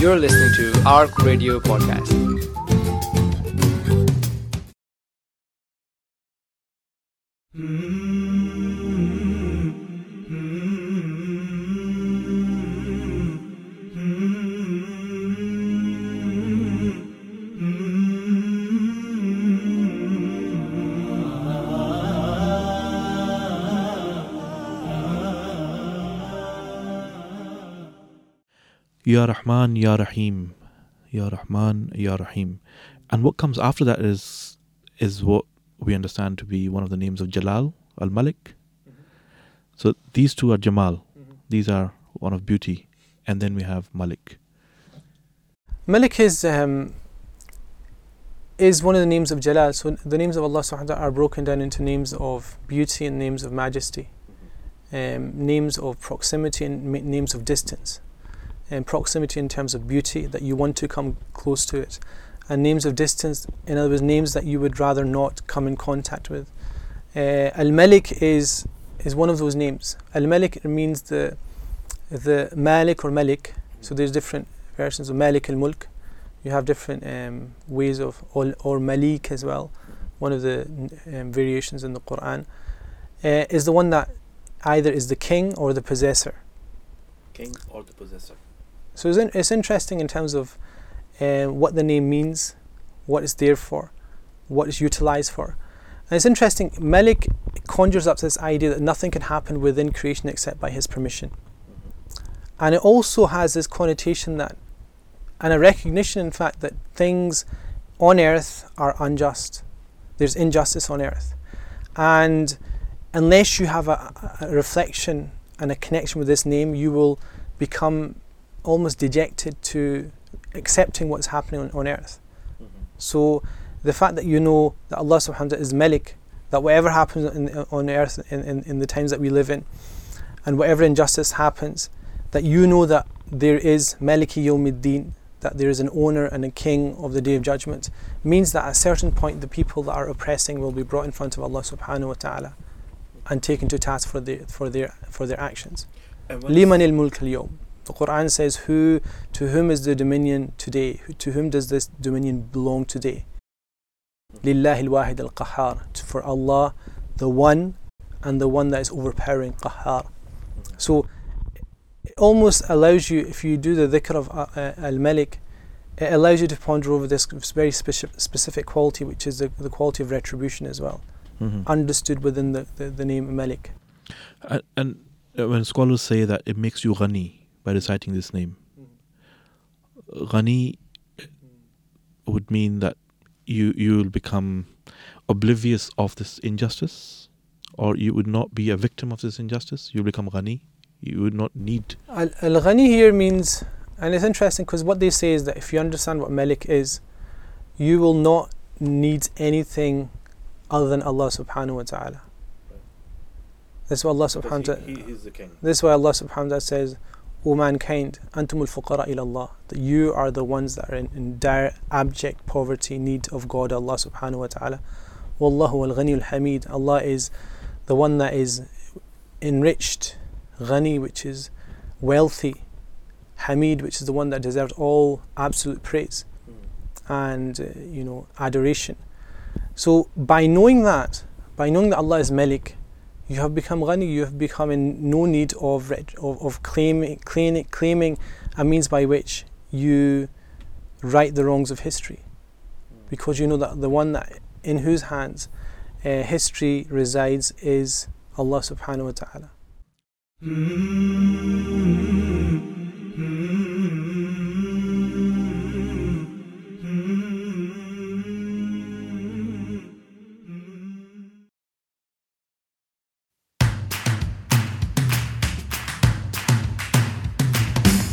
You're listening to ARC Radio Podcast. Hmm. Ya Rahman, Ya Rahim, Ya Rahman, Ya Rahim. And what comes after that is is what we understand to be one of the names of Jalal, Al Malik. So these two are Jamal. These are one of beauty. And then we have Malik. Malik is um, is one of the names of Jalal. So the names of Allah subhanahu wa ta'ala are broken down into names of beauty and names of majesty, um, names of proximity and ma- names of distance. And proximity in terms of beauty, that you want to come close to it, and names of distance, in other words, names that you would rather not come in contact with. Uh, Al Malik is is one of those names. Al Malik means the the Malik or Malik. So there's different versions of Malik al Mulk. You have different um, ways of or, or Malik as well. One of the um, variations in the Quran uh, is the one that either is the king or the possessor. King or the possessor. So it's, in, it's interesting in terms of uh, what the name means, what it's there for, what it's utilized for. And it's interesting, Malik conjures up this idea that nothing can happen within creation except by his permission. And it also has this connotation that, and a recognition, in fact, that things on earth are unjust. There's injustice on earth. And unless you have a, a reflection and a connection with this name, you will become almost dejected to accepting what's happening on, on earth. Mm-hmm. So the fact that you know that Allah subhanahu wa ta'ala is Malik, that whatever happens in, on earth in, in, in the times that we live in, and whatever injustice happens, that you know that there is Maliki Yawmiddin, that there is an owner and a king of the day of judgment, means that at a certain point the people that are oppressing will be brought in front of Allah subhanahu wa ta'ala and taken to task for their for their for their actions. Liman al mulk al The Quran says, "Who to whom is the dominion today? To whom does this dominion belong today?" Lillahi al-wahid al-qahhar. For Allah, the one and the one that is overpowering qahhar. So it almost allows you, if you do the dhikr of uh, uh, al-malik, it allows you to ponder over this very specific, specific quality, which is the, the quality of retribution as well, Mhm. understood within the, the, the name malik. And, and when scholars say that it makes you ghani by reciting this name, ghani would mean that you you will become oblivious of this injustice, or you would not be a victim of this injustice. You become ghani. You would not need. Al Ghani here means, and it's interesting because what they say is that if you understand what Malik is, you will not need anything other than Allah subhanahu wa ta'ala. That's what Allah subhanahu wa ta'ala. is the king. This is why Allah subhanahu wa ta'ala says, O mankind, antumul fuqara ila Allah. That you are the ones that are in, in dire, abject poverty, need of God, Allah subhanahu wa ta'ala. Wallahu al ghani al hamid. Allah is the one that is enriched, ghani, which is wealthy, hamid, which is the one that deserves all absolute praise and, uh, you know, adoration. So by knowing that, by knowing that Allah is Malik, you have become ghani, you have become in no need of of, of claiming, claiming claiming a means by which you right the wrongs of history, because you know that the one that in whose hands uh, history resides is Allah Subhanahu wa Taala.